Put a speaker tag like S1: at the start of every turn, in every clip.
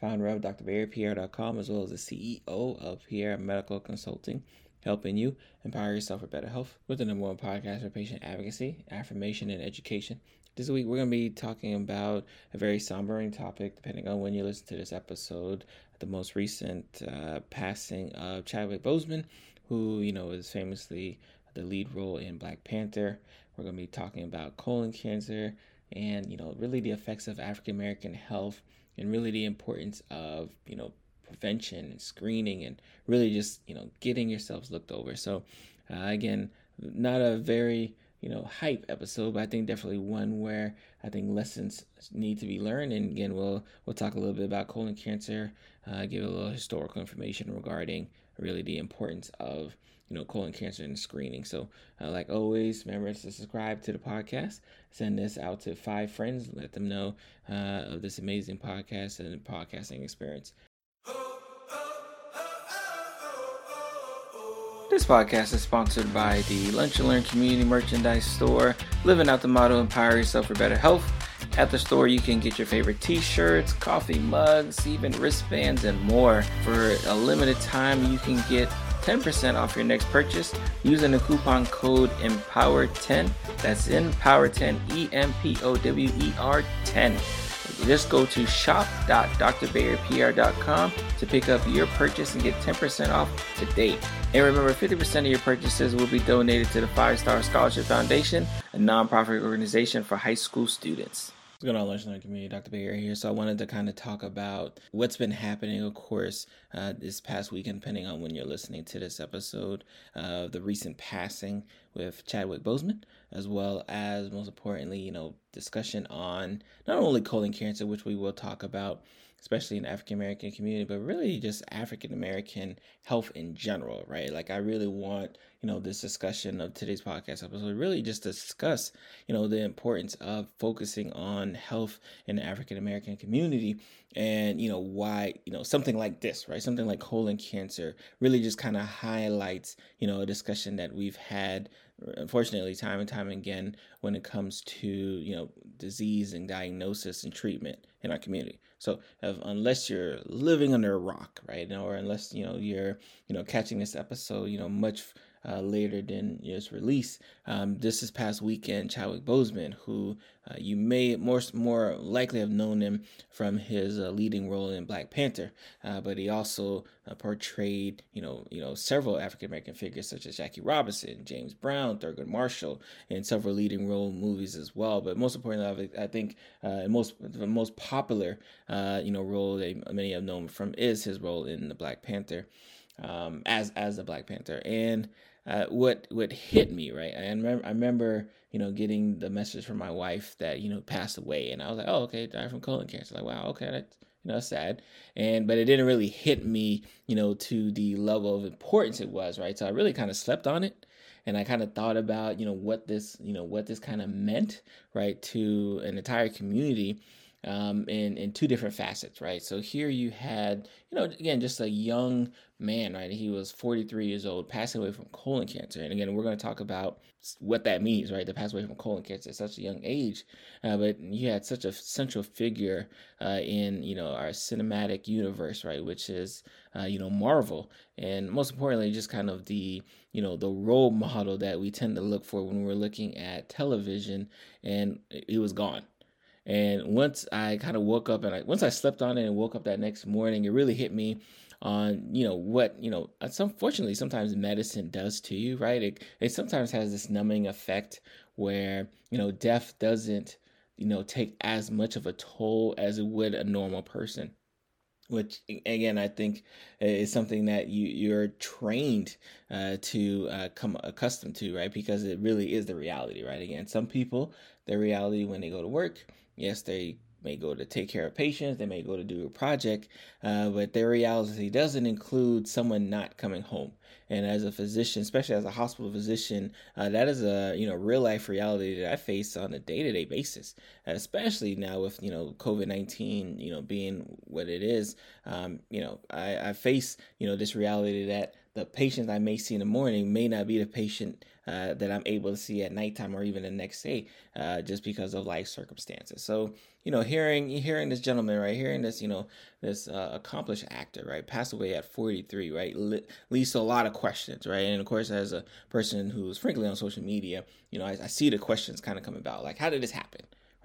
S1: founder of drberrypierre.com, as well as the CEO of Pierre Medical Consulting, helping you empower yourself for better health with the number one podcast for patient advocacy, affirmation, and education. This week, we're going to be talking about a very sombering topic, depending on when you listen to this episode. The most recent uh, passing of Chadwick Boseman, who, you know, is famously the lead role in Black Panther. We're going to be talking about colon cancer and, you know, really the effects of African American health and really the importance of you know prevention and screening and really just you know getting yourselves looked over. So uh, again not a very you know hype episode but i think definitely one where i think lessons need to be learned. And again we'll we'll talk a little bit about colon cancer uh, give a little historical information regarding really the importance of you know, colon cancer and screening. So, uh, like always, remember to subscribe to the podcast. Send this out to five friends. Let them know uh, of this amazing podcast and podcasting experience. This podcast is sponsored by the Lunch and Learn Community Merchandise Store, living out the motto Empower Yourself for Better Health. At the store, you can get your favorite t shirts, coffee mugs, even wristbands, and more. For a limited time, you can get 10% off your next purchase using the coupon code EMPOWER10. That's EMPOWER10, E M P O W E R 10. Just go to shop.drbarrypr.com to pick up your purchase and get 10% off today. And remember, 50% of your purchases will be donated to the Five Star Scholarship Foundation, a nonprofit organization for high school students. What's going on, and Community? Dr. Baker here. So I wanted to kind of talk about what's been happening, of course, uh, this past weekend, depending on when you're listening to this episode, uh, the recent passing with Chadwick Boseman, as well as, most importantly, you know, discussion on not only colon cancer, which we will talk about, especially in African American community, but really just African American health in general, right? Like I really want, you know, this discussion of today's podcast episode really just discuss, you know, the importance of focusing on health in the African American community and, you know, why, you know, something like this, right? Something like colon cancer really just kind of highlights, you know, a discussion that we've had unfortunately time and time again when it comes to you know disease and diagnosis and treatment in our community so if, unless you're living under a rock right or unless you know you're you know catching this episode you know much uh, later than its release. Um, this is past weekend, Chadwick Boseman, who uh, you may more more likely have known him from his uh, leading role in Black Panther, uh, but he also uh, portrayed you know you know several African American figures such as Jackie Robinson, James Brown, Thurgood Marshall, in several leading role movies as well. But most importantly, I think uh, most the most popular you know role that many have known from is his role in the Black Panther um, as as the Black Panther. And uh, what what hit me right, I remember I remember you know getting the message from my wife that you know passed away, and I was like, oh okay, died from colon cancer. Like wow, okay, that's you know sad, and but it didn't really hit me you know to the level of importance it was right. So I really kind of slept on it and I kind of thought about you know what this you know what this kind of meant right to an entire community um, in in two different facets, right? So here you had, you know, again, just a young man, right? He was 43 years old, passing away from colon cancer, and again, we're going to talk about what that means, right? To pass away from colon cancer at such a young age, uh, but you had such a central figure uh, in, you know, our cinematic universe, right? Which is, uh, you know, Marvel, and most importantly, just kind of the, you know, the role model that we tend to look for when we're looking at television, and it was gone and once I kind of woke up and I, once I slept on it and woke up that next morning, it really hit me on you know what you know unfortunately sometimes medicine does to you right? It, it sometimes has this numbing effect where you know death doesn't you know take as much of a toll as it would a normal person which again i think is something that you you're trained uh, to uh, come accustomed to right? Because it really is the reality right? Again some people their reality when they go to work yes, they may go to take care of patients, they may go to do a project, uh, but their reality doesn't include someone not coming home. And as a physician, especially as a hospital physician, uh, that is a you know real life reality that I face on a day to day basis. Especially now with you know COVID nineteen, you know being what it is, um, you know I, I face you know this reality that the patient I may see in the morning may not be the patient uh, that I'm able to see at nighttime or even the next day, uh, just because of life circumstances. So, you know, hearing hearing this gentleman right, hearing this, you know, this uh, accomplished actor, right, passed away at 43, right, leads to a lot of questions, right, and of course, as a person who's frankly on social media, you know, I, I see the questions kind of come about, like, how did this happen?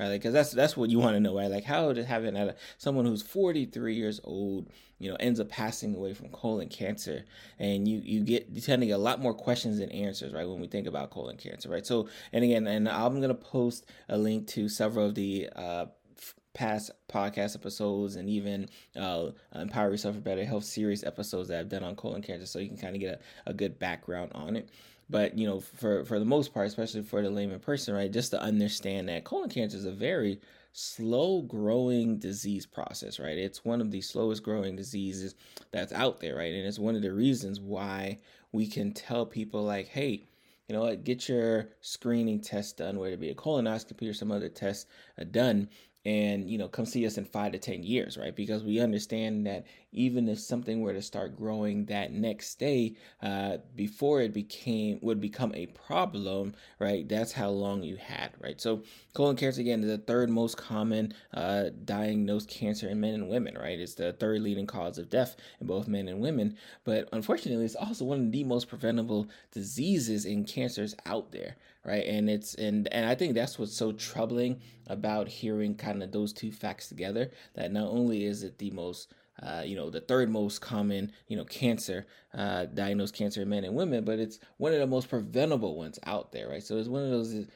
S1: Right? Because like, that's that's what you want to know, right? Like how did having someone who's 43 years old, you know, ends up passing away from colon cancer, and you you get you tend to get a lot more questions than answers, right? When we think about colon cancer, right? So, and again, and I'm gonna post a link to several of the uh, past podcast episodes and even uh, Empower Yourself for Better Health series episodes that I've done on colon cancer, so you can kind of get a, a good background on it. But you know, for for the most part, especially for the layman person, right, just to understand that colon cancer is a very slow growing disease process, right? It's one of the slowest growing diseases that's out there, right? And it's one of the reasons why we can tell people like, hey, you know what, get your screening test done, whether it be a colonoscopy or some other test uh, done, and you know come see us in five to ten years right? Because we understand that even if something were to start growing that next day uh, before it became would become a problem right that's how long you had right? So colon cancer again is the third most common uh, diagnosed cancer in men and women right? It's the third leading cause of death in both men and women. But unfortunately it's also one of the most preventable diseases and cancers out there right and it's and and i think that's what's so troubling about hearing kind of those two facts together that not only is it the most uh, you know, the third most common, you know, cancer, uh, diagnosed cancer in men and women, but it's one of the most preventable ones out there, right? So it's one of those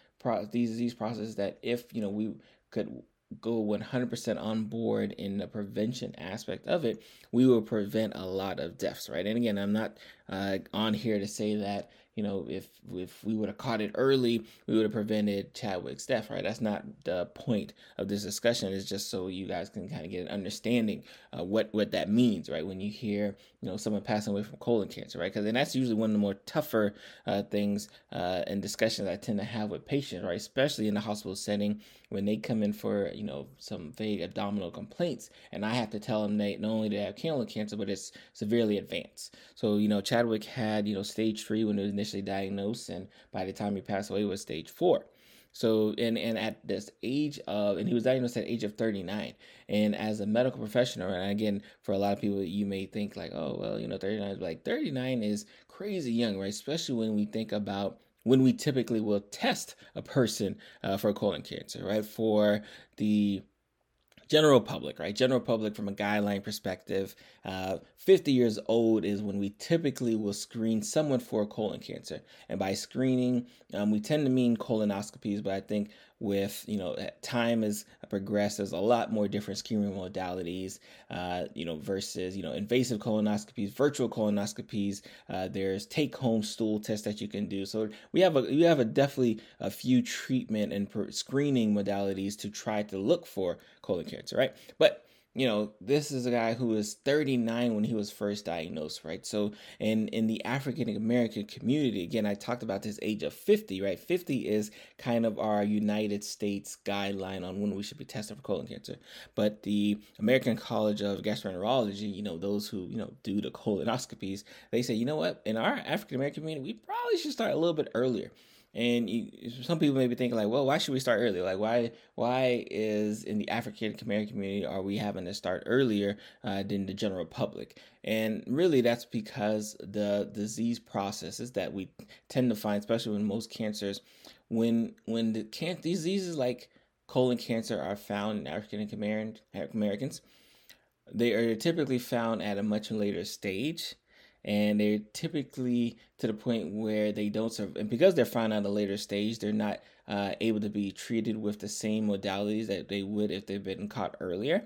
S1: these disease processes that if, you know, we could go 100% on board in the prevention aspect of it, we will prevent a lot of deaths, right? And again, I'm not uh, on here to say that, you know, if if we would have caught it early, we would have prevented Chadwick's death, right? That's not the point of this discussion. It's just so you guys can kind of get an understanding of what what that means, right? When you hear, you know, someone passing away from colon cancer, right? Because then that's usually one of the more tougher uh, things uh, and discussions I tend to have with patients, right? Especially in the hospital setting when they come in for, you know, some vague abdominal complaints, and I have to tell them they not only do they have colon cancer, but it's severely advanced. So, you know, Chadwick had, you know, stage three when it was initially diagnosed, and by the time he passed away, was stage four. So, and and at this age of, and he was diagnosed at age of 39. And as a medical professional, and again, for a lot of people, you may think like, oh, well, you know, 39 is like 39 is crazy young, right? Especially when we think about when we typically will test a person uh, for colon cancer, right? For the general public, right? General public from a guideline perspective, uh, 50 years old is when we typically will screen someone for colon cancer. And by screening, um, we tend to mean colonoscopies, but I think with you know time has progressed there's a lot more different screening modalities uh, you know versus you know invasive colonoscopies virtual colonoscopies. Uh, there's take home stool tests that you can do. So we have a we have a definitely a few treatment and screening modalities to try to look for colon cancer right? But you know, this is a guy who was 39 when he was first diagnosed, right? So, in in the African American community, again, I talked about this age of 50, right? 50 is kind of our United States guideline on when we should be tested for colon cancer. But the American College of Gastroenterology, you know, those who you know do the colonoscopies, they say, you know what, in our African American community, we probably should start a little bit earlier. And you, some people may be thinking like, well, why should we start early? Like, why why is in the African American community are we having to start earlier uh, than the general public? And really, that's because the disease processes that we tend to find, especially with most cancers, when when the can diseases like colon cancer are found in African Americans, they are typically found at a much later stage and they're typically to the point where they don't serve and because they're found at a later stage they're not uh, able to be treated with the same modalities that they would if they've been caught earlier.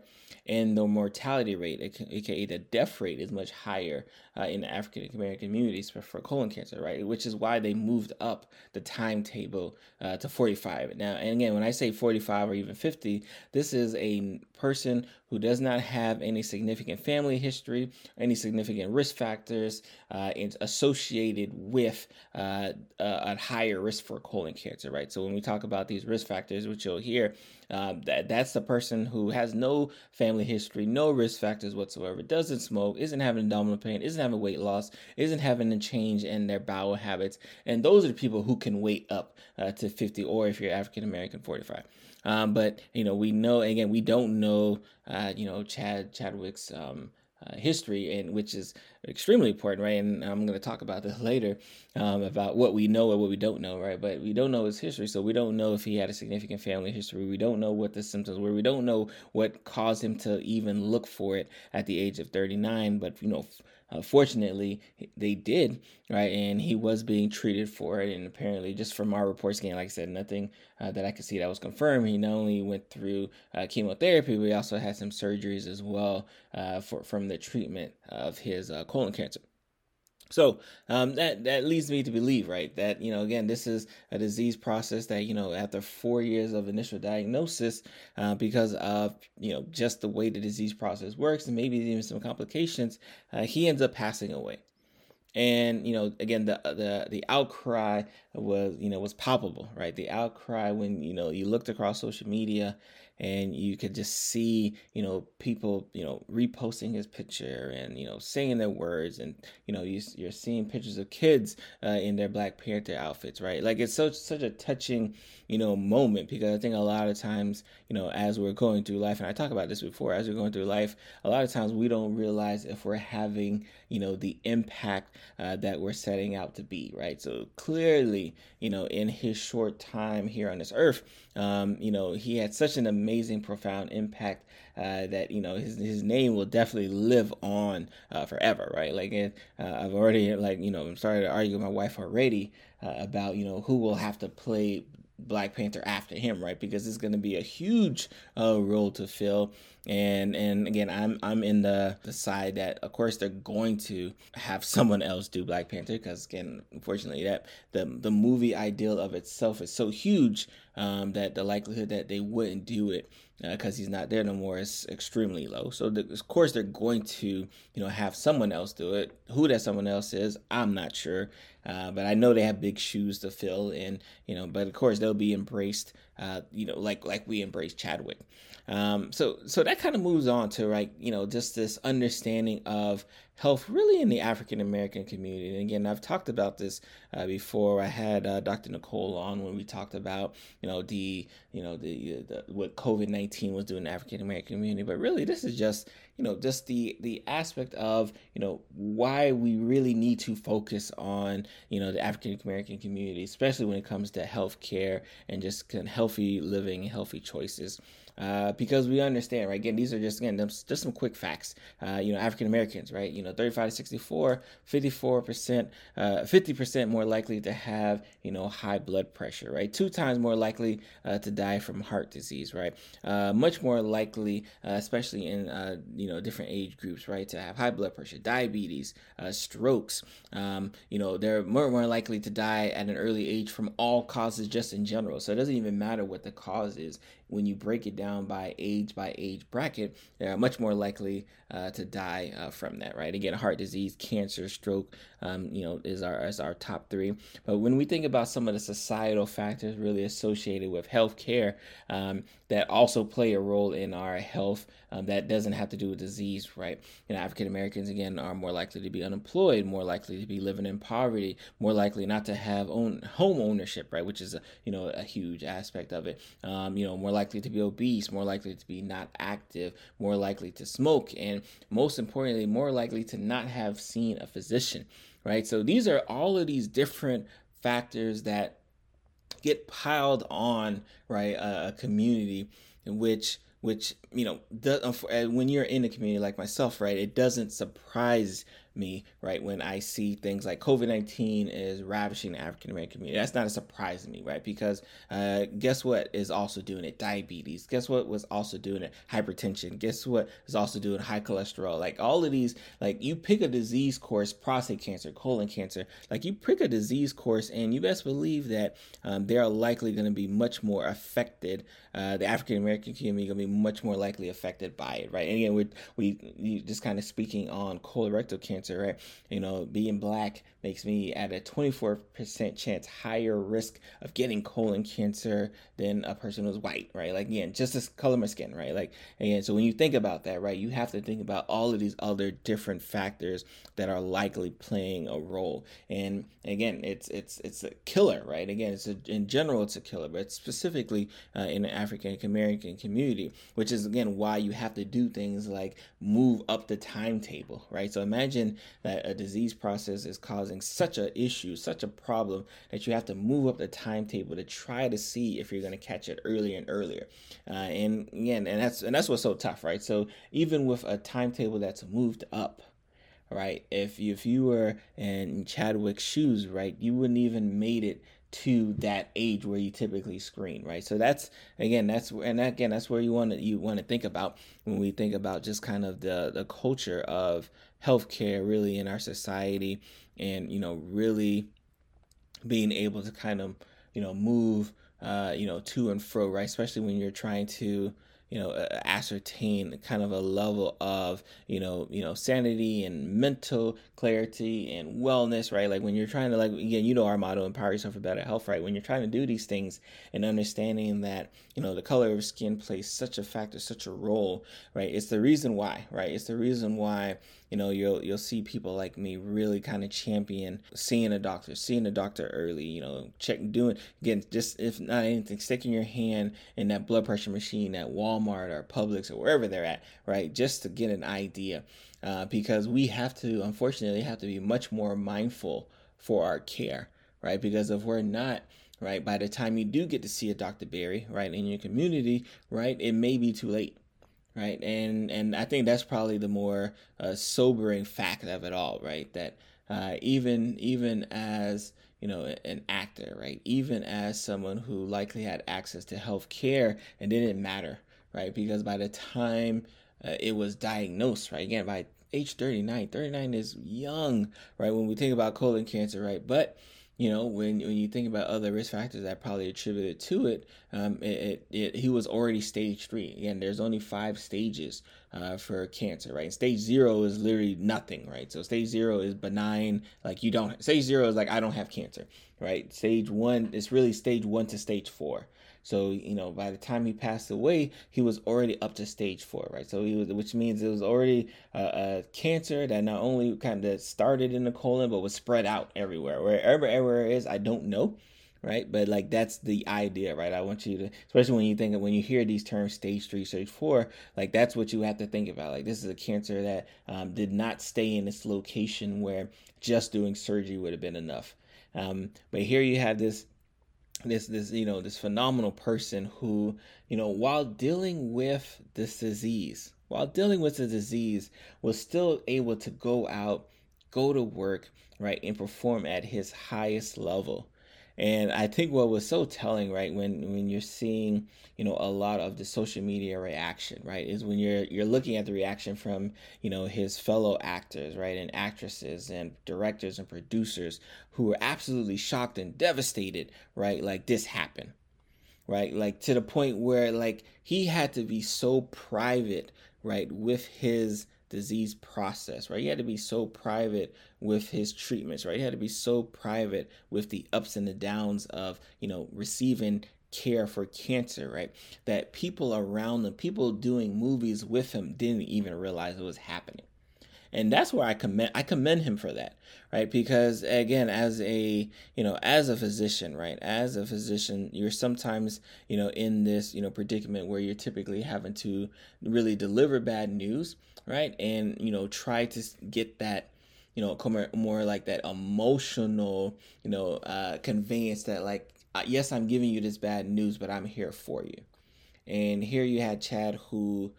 S1: And the mortality rate, aka the death rate, is much higher uh, in African American communities for, for, colon cancer, right? Which is why they moved up the timetable uh, to 45. Now, and again, when I say 45 or even 50, this is a person who does not have any significant family history, any significant risk factors uh, associated with uh, a higher risk for colon cancer, right? So when we talk about these risk factors, which you'll hear, um, that that's the person who has no family history, no risk factors whatsoever, doesn't smoke, isn't having abdominal pain, isn't having weight loss, isn't having a change in their bowel habits, and those are the people who can wait up uh, to 50, or if you're African American, 45. Um, but you know, we know again, we don't know, uh, you know, Chad Chadwick's um, uh, history, and which is extremely important, right? And I'm going to talk about this later um, about what we know and what we don't know, right? But we don't know his history, so we don't know if he had a significant family history. We don't know what the symptoms were. We don't know what caused him to even look for it at the age of 39. But you know, uh, fortunately, they did, right? And he was being treated for it. And apparently, just from our reports, again, like I said, nothing uh, that I could see that was confirmed. He not only went through uh, chemotherapy, but he also had some surgeries as well uh, for from the treatment of his uh, colon cancer. So um, that that leads me to believe, right, that you know, again, this is a disease process that you know, after four years of initial diagnosis, uh, because of you know just the way the disease process works, and maybe even some complications, uh, he ends up passing away. And you know, again, the the the outcry was you know was palpable, right? The outcry when you know you looked across social media and you could just see you know people you know reposting his picture and you know saying their words and you know you, you're seeing pictures of kids uh, in their black panther outfits right? Like it's such such a touching you know moment because i think a lot of times you know as we're going through life and i talked about this before as we're going through life a lot of times we don't realize if we're having you know the impact uh, that we're setting out to be right? So clearly you know in his short time here on this earth um, you know he had such an amazing profound impact uh, that you know his his name will definitely live on uh, forever, right? Like uh, I've already like you know I'm starting to argue with my wife already uh, about you know who will have to play Black Panther after him, right? Because it's going to be a huge uh, role to fill. And and again, I'm I'm in the the side that of course they're going to have someone else do Black Panther because again, unfortunately, that the the movie ideal of itself is so huge um, that the likelihood that they wouldn't do it because uh, he's not there no more is extremely low. So the, of course they're going to you know have someone else do it. Who that someone else is, I'm not sure. Uh, but I know they have big shoes to fill, and you know, but of course they'll be embraced, uh, you know, like like we embrace Chadwick. Um, so so that kind of moves on to right, you know, just this understanding of health really in the African American community. And again, I've talked about this uh, before. I had uh, Dr. Nicole on when we talked about you know the you know the, the what COVID nineteen was doing in the African American community. But really, this is just you know just the the aspect of you know why we really need to focus on you know the African American community, especially when it comes to health care and just kind of healthy living, healthy choices uh, because we understand, right? Again, these are just again just some quick facts. Uh, you know, African Americans, right? You know, 35 to 64, 54 percent, uh, 50 percent more likely to have you know high blood pressure, right? Two times more likely uh, to die from heart disease, right? Uh, much more likely, especially in you know different age groups, right, to have high blood pressure, diabetes, strokes. Um, you know, they're more more likely to die at an early age from all causes, just in general. So it doesn't even matter what the cause is when you break it down by age by age bracket, they're much more likely uh, to die uh, from that, right? Again, heart disease, cancer, stroke, um, you know, is our is our top three. But when we think about some of the societal factors really associated with healthcare um, that also play a role in our health, um, that doesn't have to do with disease, right? You know, African Americans again are more likely to be unemployed, more likely to be living in poverty, more likely not to have own home ownership, right? Which is a you know a huge aspect of it. Um, you know, more likely to be obese, more likely to be not active, more likely to smoke, and most importantly, more likely to not have seen a physician, right? So these are all of these different factors that get piled on, right, a, a community in which which you know when you're in a community like myself right it doesn't surprise me, right, when I see things like COVID 19 is ravishing the African American community. That's not a surprise to me, right? Because uh, guess what is also doing it? Diabetes. Guess what was also doing it? Hypertension. Guess what is also doing high cholesterol? Like all of these, like you pick a disease course, prostate cancer, colon cancer, like you pick a disease course, and you best believe that um, they are likely going to be much more affected. Uh, the African American community going to be much more likely affected by it, right? And again, we we just kind of speaking on colorectal cancer cancer, right? You know, being black makes me at a 24% chance higher risk of getting colon cancer than a person who's white, right? Like, again, just the color of my skin, right? Like, again, so when you think about that, right, you have to think about all of these other different factors that are likely playing a role. And again, it's it's it's a killer, right? Again, it's a, in general, it's a killer, but specifically uh, in African American community, which is again why you have to do things like move up the timetable, right? So imagine that a disease process is causing such a issue, such a problem that you have to move up the timetable to try to see if you're going to catch it earlier and earlier. Uh, and again, and that's and that's what's so tough, right? So even with a timetable that's moved up, right? If you, if you were in Chadwick's shoes, right, you wouldn't even made it to that age where you typically screen, right? So that's again, that's and again, that's where you want to you want to think about when we think about just kind of the the culture of healthcare really in our society, and you know, really being able to kind of you know move uh, you know to and fro, right? Especially when you're trying to you know uh, ascertain kind of a level of you know you know sanity and mental clarity and wellness right? Like when you're trying to like again you know our motto empower yourself for better health right? When you're trying to do these things and understanding that you know the color of skin plays such a factor such a role right? It's the reason why right? It's the reason why you know you'll you'll see people like me really kind of champion seeing a doctor seeing a doctor early you know check doing again just if not anything sticking your hand in that blood pressure machine at walmart or publix or wherever they're at right? Just to get an idea uh, because we have to unfortunately have to be much more mindful for our care right? Because if we're not right by the time you do get to see a dr berry right in your community right it may be too late right? And and I think that's probably the more uh, sobering fact of it all, right? That uh, even even as you know an actor, right? Even as someone who likely had access to health care, it didn't matter, right? Because by the time uh, it was diagnosed, right? Again, by age 39, 39 is young, right? When we think about colon cancer, right? But you know, when when you think about other risk factors that probably attributed to it, um, it, it, it, he was already stage three. Again, there's only five stages uh, for cancer, right? Stage zero is literally nothing, right? So stage zero is benign, like you don't. Stage zero is like I don't have cancer, right? Stage one is really stage one to stage four. So you know, by the time he passed away, he was already up to stage four, right? So he was, which means it was already a, a cancer that not only kind of started in the colon, but was spread out everywhere. Wherever everywhere is, I don't know, right? But like that's the idea, right? I want you to, especially when you think of when you hear these terms, stage three, stage four, like that's what you have to think about. Like this is a cancer that um, did not stay in its location where just doing surgery would have been enough. Um, but here you have this this this you know this phenomenal person who you know while dealing with this disease while dealing with the disease was still able to go out go to work right and perform at his highest level and I think what was so telling, right, when when you're seeing, you know, a lot of the social media reaction, right, is when you're you're looking at the reaction from, you know, his fellow actors, right, and actresses and directors and producers who were absolutely shocked and devastated, right, like this happened. Right? Like to the point where like he had to be so private, right, with his disease process, right? He had to be so private with his treatments, right? He had to be so private with the ups and the downs of, you know, receiving care for cancer, right? That people around him, people doing movies with him didn't even realize it was happening. And that's where I commend I commend him for that, right? Because again, as a you know, as a physician, right? As a physician, you're sometimes, you know, in this, you know, predicament where you're typically having to really deliver bad news right? And you know, try to get that you know come more like that emotional you know uh conveyance that like yes i'm giving you this bad news but i'm here for you and here you had chad who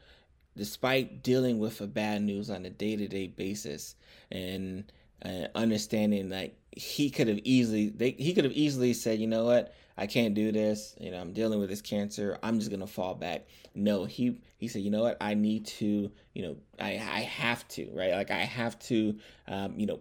S1: despite dealing with a bad news on a day to day basis and uh, understanding like he could have easily they he could have easily said, you know what, I can't do this. You know, I'm dealing with this cancer. I'm just gonna fall back. No, he he said, you know what, I need to, you know, I I have to, right? Like I have to, um, you know,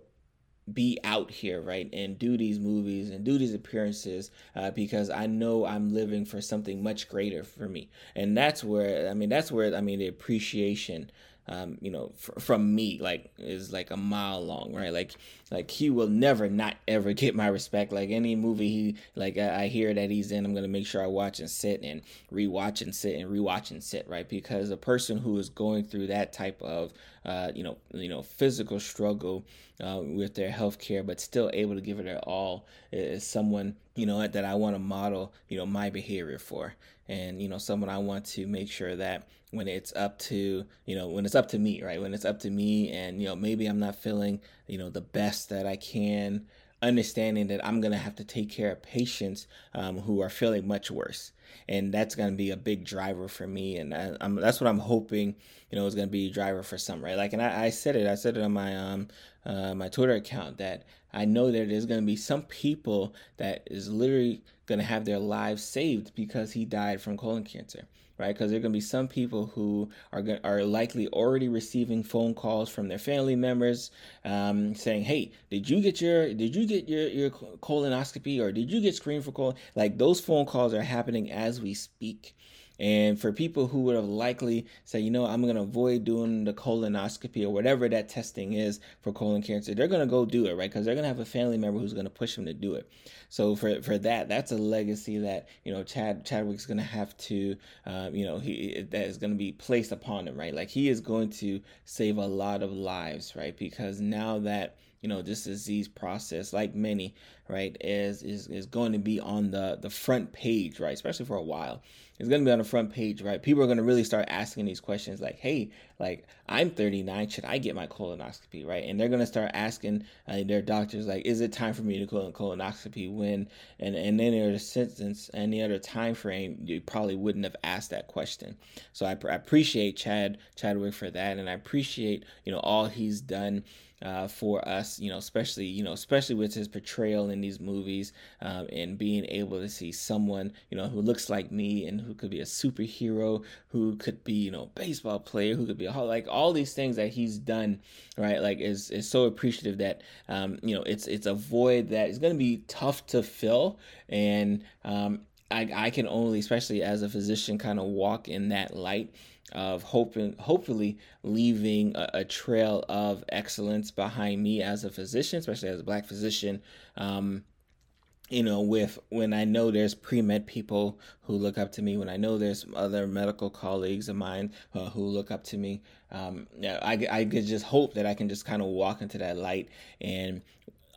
S1: be out here, right, and do these movies and do these appearances uh, because I know I'm living for something much greater for me, and that's where I mean that's where I mean the appreciation um, you know, fr- from me, like is like a mile long, right? Like, like he will never not ever get my respect. Like any movie he, like I, I hear that he's in, I'm gonna make sure I watch and sit and rewatch and sit and rewatch and sit, right? Because a person who is going through that type of, uh, you know, you know, physical struggle uh, with their health care, but still able to give it their all, is someone you know that I want to model, you know, my behavior for, and you know, someone I want to make sure that when it's up to you know when it's up to me right when it's up to me and you know maybe i'm not feeling you know the best that i can understanding that i'm going to have to take care of patients um, who are feeling much worse. And that's going to be a big driver for me and I, that's what i'm hoping you know is going to be a driver for some right? Like and I, I said it i said it on my um uh, my twitter account that i know that there's going to be some people that is literally going to have their lives saved because he died from colon cancer right? Because there are going to be some people who are are likely already receiving phone calls from their family members um, saying, "Hey, did you get your did you get your your colonoscopy or did you get screened for colon?" Like those phone calls are happening as we speak. And for people who would have likely said, you know, I'm going to avoid doing the colonoscopy or whatever that testing is for colon cancer, they're going to go do it, right? Because they're going to have a family member who's going to push them to do it. So for for that, that's a legacy that you know Chad Chadwick's going to have to, uh, you know, he that is going to be placed upon him, right? Like he is going to save a lot of lives, right? Because now that you know this disease process like many right is is is going to be on the the front page right especially for a while. It's going to be on the front page right? People are going to really start asking these questions like hey like i'm 39 should i get my colonoscopy? Right? And they're going to start asking uh, their doctors like is it time for me to go on colonoscopy? When and and any other sentence any other time frame you probably wouldn't have asked that question. So I, I appreciate chad chadwick for that and i appreciate you know all he's done uh, for us, you know, especially you know, especially with his portrayal in these movies, um, and being able to see someone you know who looks like me and who could be a superhero, who could be you know baseball player, who could be a like all these things that he's done, right? Like is is so appreciative that um, you know it's it's a void that is going to be tough to fill, and um, I, I can only, especially as a physician, kind of walk in that light of hoping, hopefully leaving a, a, trail of excellence behind me as a physician, especially as a black physician. Um, you know, with when I know there's pre med people who look up to me, when I know there's other medical colleagues of mine uh, who look up to me, um, I, I could just hope that I can just kind of walk into that light and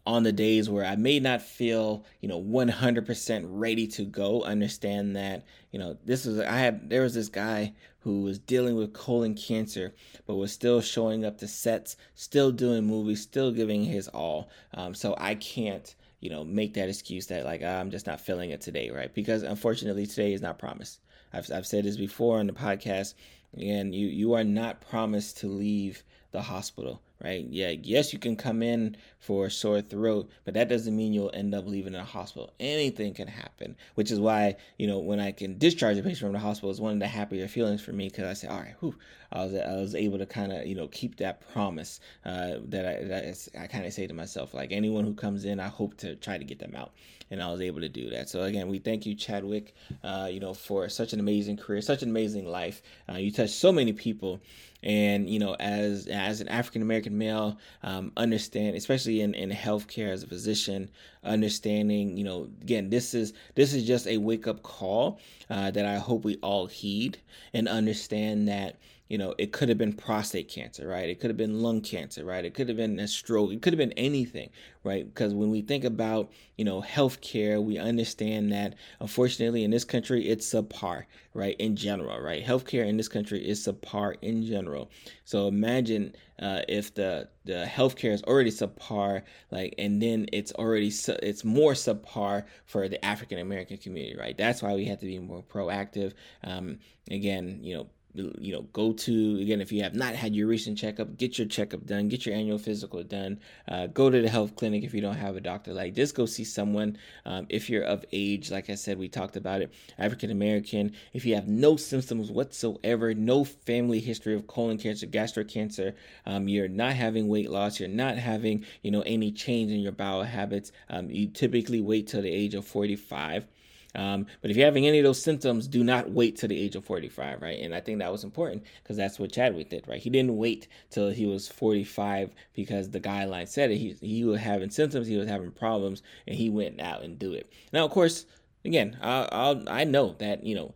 S1: on the days where I may not feel, you know, 100% ready to go, understand that, you know, this is, I had, there was this guy who was dealing with colon cancer, but was still showing up to sets, still doing movies, still giving his all. Um, so I can't, you know, make that excuse that like, I'm just not feeling it today, right? Because unfortunately, today is not promised. I've, I've said this before on the podcast, and you, you are not promised to leave the hospital right? Yeah, yes, you can come in for a sore throat, but that doesn't mean you'll end up leaving in the hospital. Anything can happen, which is why, you know, when I can discharge a patient from the hospital is one of the happier feelings for me because I say, all right, whew, I was, I was able to kind of, you know, keep that promise uh, that I, that I kind of say to myself, like anyone who comes in, I hope to try to get them out. And I was able to do that. So again, we thank you, Chadwick, uh, you know, for such an amazing career, such an amazing life. Uh, you touched so many people and you know as as an african american male um, understand especially in in healthcare as a physician understanding you know again this is this is just a wake up call uh, that i hope we all heed and understand that you know, it could have been prostate cancer, right? It could have been lung cancer, right? It could have been a stroke. It could have been anything, right? Because when we think about, you know, healthcare, we understand that unfortunately in this country, it's subpar, right? In general, right? Healthcare in this country is subpar in general. So imagine uh, if the the healthcare is already subpar, like, and then it's already su- it's more subpar for the African American community, right? That's why we have to be more proactive. Um, again, you know you know, go to again if you have not had your recent checkup, get your checkup done, get your annual physical done. Uh, go to the health clinic if you don't have a doctor. Like just go see someone. Um, if you're of age, like I said, we talked about it. African American. If you have no symptoms whatsoever, no family history of colon cancer, gastric cancer, um, you're not having weight loss, you're not having you know any change in your bowel habits. Um, you typically wait till the age of 45. Um, but if you're having any of those symptoms, do not wait till the age of 45, right? And I think that was important because that's what Chadwick did, right? He didn't wait till he was 45 because the guideline said it. He, he was having symptoms, he was having problems, and he went out and do it. Now, of course, again, I'll, I'll, I know that, you know,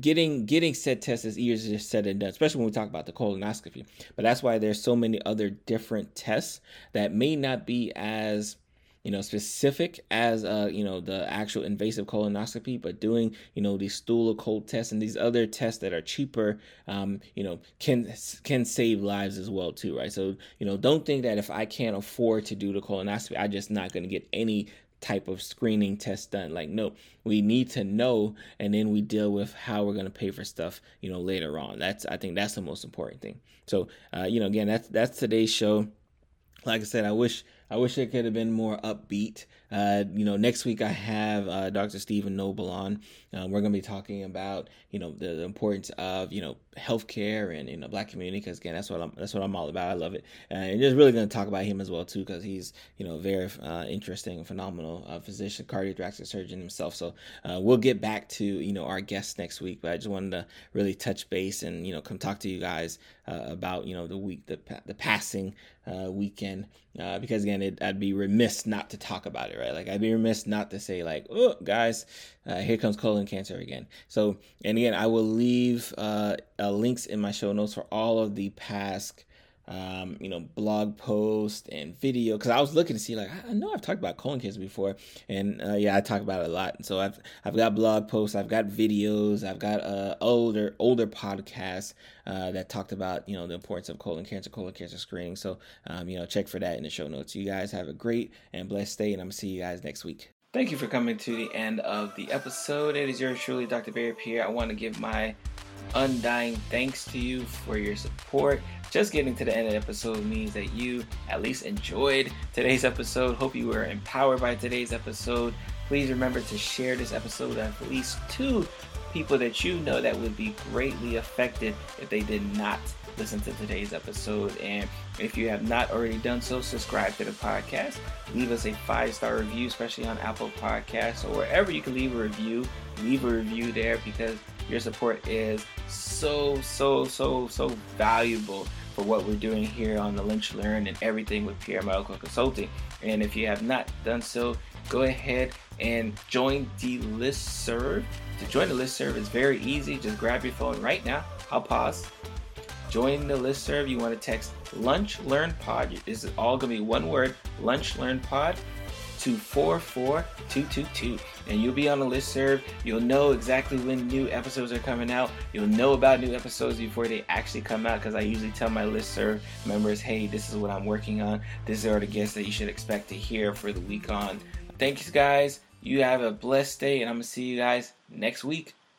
S1: getting getting said test is easier said than done, especially when we talk about the colonoscopy. But that's why there's so many other different tests that may not be as you know, specific as uh, you know, the actual invasive colonoscopy, but doing, you know, these stool occult tests and these other tests that are cheaper, um, you know, can can save lives as well too, right? So, you know, don't think that if I can't afford to do the colonoscopy, I'm just not going to get any type of screening test done. Like, no, we need to know, and then we deal with how we're going to pay for stuff, you know, later on. That's I think that's the most important thing. So, uh, you know, again, that's that's today's show. Like I said, I wish I wish it could have been more upbeat. Uh, you know, next week I have uh, Dr. Stephen Noble on. Uh, we're going to be talking about you know the, the, importance of you know healthcare and you know black community because again that's what I'm that's what I'm all about. I love it, uh, and just really going to talk about him as well too because he's you know very uh, interesting, phenomenal uh, physician, cardiothoracic surgeon himself. So we'll get back to you know our guests next week, but I just wanted to really touch base and you know come talk to you guys about you know the week the the passing weekend because again it, I'd be remiss not to talk about it right? Like I'd be remiss not to say like, oh, guys, uh, here comes colon cancer again. So, and again, I will leave uh, uh, links in my show notes for all of the past um, you know, blog post and video. Because I was looking to see, like, I know I've talked about colon cancer before, and uh, yeah, I talk about it a lot. So I've I've got blog posts, I've got videos, I've got uh, older older podcasts uh, that talked about you know the importance of colon cancer, colon cancer screening. So um, you know, check for that in the show notes. You guys have a great and blessed day, and I'm gonna see you guys next week. Thank you for coming to the end of the episode. It is yours truly, Dr. Berry Pierre. I want to give my undying thanks to you for your support. Just getting to the end of the episode means that you at least enjoyed today's episode. Hope you were empowered by today's episode. Please remember to share this episode with at least two people that you know that would be greatly affected if they did not listen to today's episode. And if you have not already done so, subscribe to the podcast. Leave us a five star review, especially on Apple Podcasts or wherever you can leave a review. Leave a review there because your support is so, so, so, so valuable for what we're doing here on the Lunch Learn and everything with Pierre Medical Consulting. And if you have not done so, go ahead and join the list serve. To join the list serve is very easy. Just grab your phone right now. I'll pause. Join the list serve. You want to text Lunch Learn Pod. This is all gonna be one word. Lunch Learn Pod to 44222 and you'll be on the list serve. You'll know exactly when new episodes are coming out. You'll know about new episodes before they actually come out because I usually tell my list serve members, hey, this is what I'm working on. These are the guests that you should expect to hear for the week on. Thank you guys. You have a blessed day, and I'm going to see you guys next week.